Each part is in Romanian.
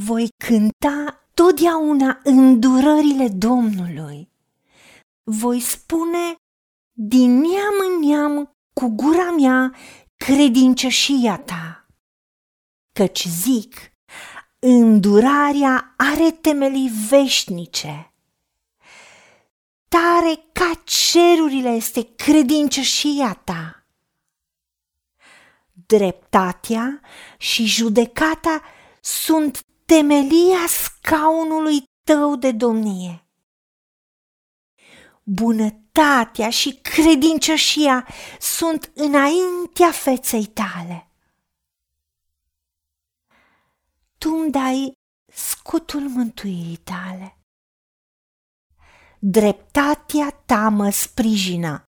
voi cânta totdeauna îndurările Domnului. Voi spune din neam în neam cu gura mea credincioșia ta. Căci zic, îndurarea are temelii veșnice. Tare ca cerurile este credincioșia ta. Dreptatea și judecata sunt temelia scaunului tău de domnie. Bunătatea și credincioșia sunt înaintea feței tale. Tu îmi dai scutul mântuirii tale. Dreptatea ta mă sprijină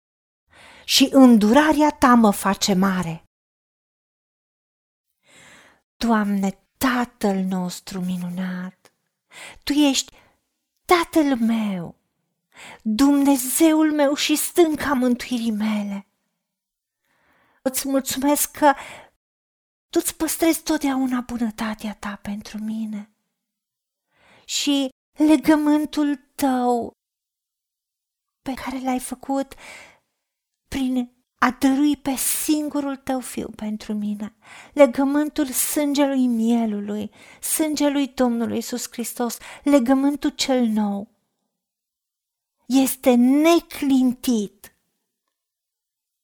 și îndurarea ta mă face mare. Doamne, Tatăl nostru minunat, Tu ești Tatăl meu, Dumnezeul meu și stânca mântuirii mele. Îți mulțumesc că Tu îți păstrezi totdeauna bunătatea Ta pentru mine și legământul Tău pe care l-ai făcut prin a dărui pe singurul tău fiu pentru mine, legământul sângelui mielului, sângelui Domnului Iisus Hristos, legământul cel nou. Este neclintit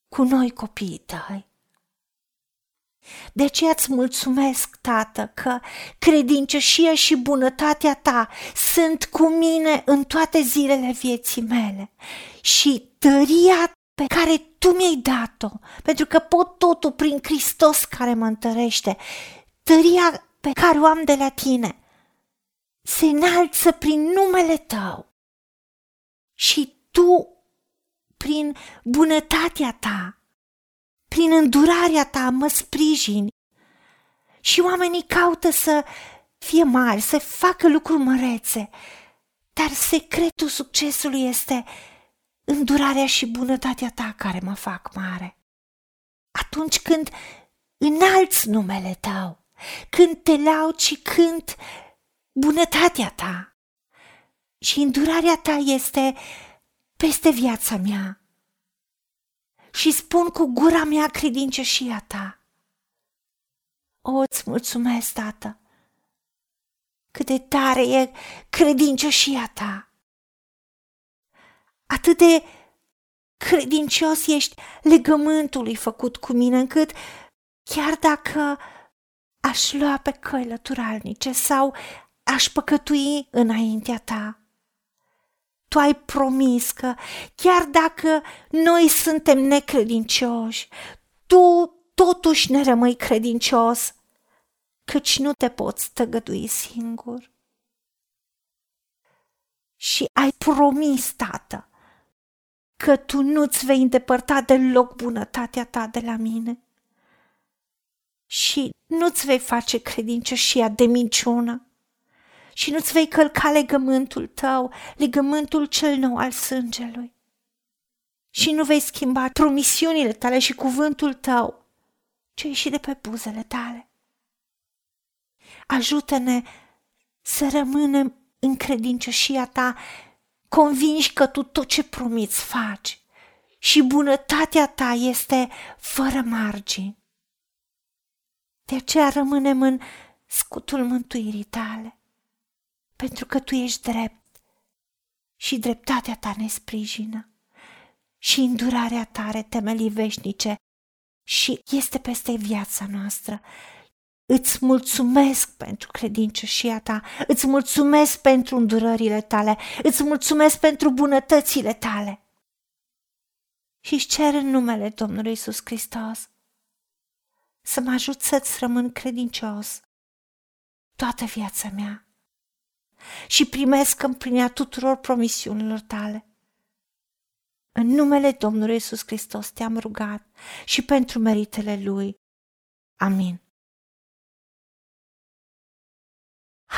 cu noi copiii tăi. De aceea îți mulțumesc, Tată, că credincioșia și bunătatea ta sunt cu mine în toate zilele vieții mele și tăria pe care tu mi-ai dat-o, pentru că pot totul prin Hristos care mă întărește. Tăria pe care o am de la tine se înalță prin numele tău. Și tu, prin bunătatea ta, prin îndurarea ta, mă sprijini. Și oamenii caută să fie mari, să facă lucruri mărețe, dar secretul succesului este îndurarea și bunătatea ta care mă fac mare. Atunci când înalți numele tău, când te laud și când bunătatea ta și îndurarea ta este peste viața mea și spun cu gura mea credincioșia ta. O, îți mulțumesc, Tată, cât de tare e credincioșia ta atât de credincios ești legământului făcut cu mine, încât chiar dacă aș lua pe căi lăturalnice sau aș păcătui înaintea ta, tu ai promis că chiar dacă noi suntem necredincioși, tu totuși ne rămâi credincios, căci nu te poți tăgădui singur. Și ai promis, tată, că tu nu-ți vei îndepărta deloc bunătatea ta de la mine și nu-ți vei face credincioșia de minciună și nu-ți vei călca legământul tău, legământul cel nou al sângelui. Și nu vei schimba promisiunile tale și cuvântul tău, ce ieși de pe buzele tale. Ajută-ne să rămânem în credincioșia ta convinși că tu tot ce promiți faci și bunătatea ta este fără margini. De aceea rămânem în scutul mântuirii tale, pentru că tu ești drept și dreptatea ta ne sprijină și îndurarea ta are temelii veșnice și este peste viața noastră Îți mulțumesc pentru credincioșia ta, îți mulțumesc pentru îndurările tale, îți mulțumesc pentru bunătățile tale. Și îți cer în numele Domnului Isus Hristos să mă ajut să-ți rămân credincios toată viața mea și primesc împlinirea tuturor promisiunilor tale. În numele Domnului Isus Hristos te-am rugat și pentru meritele Lui. Amin.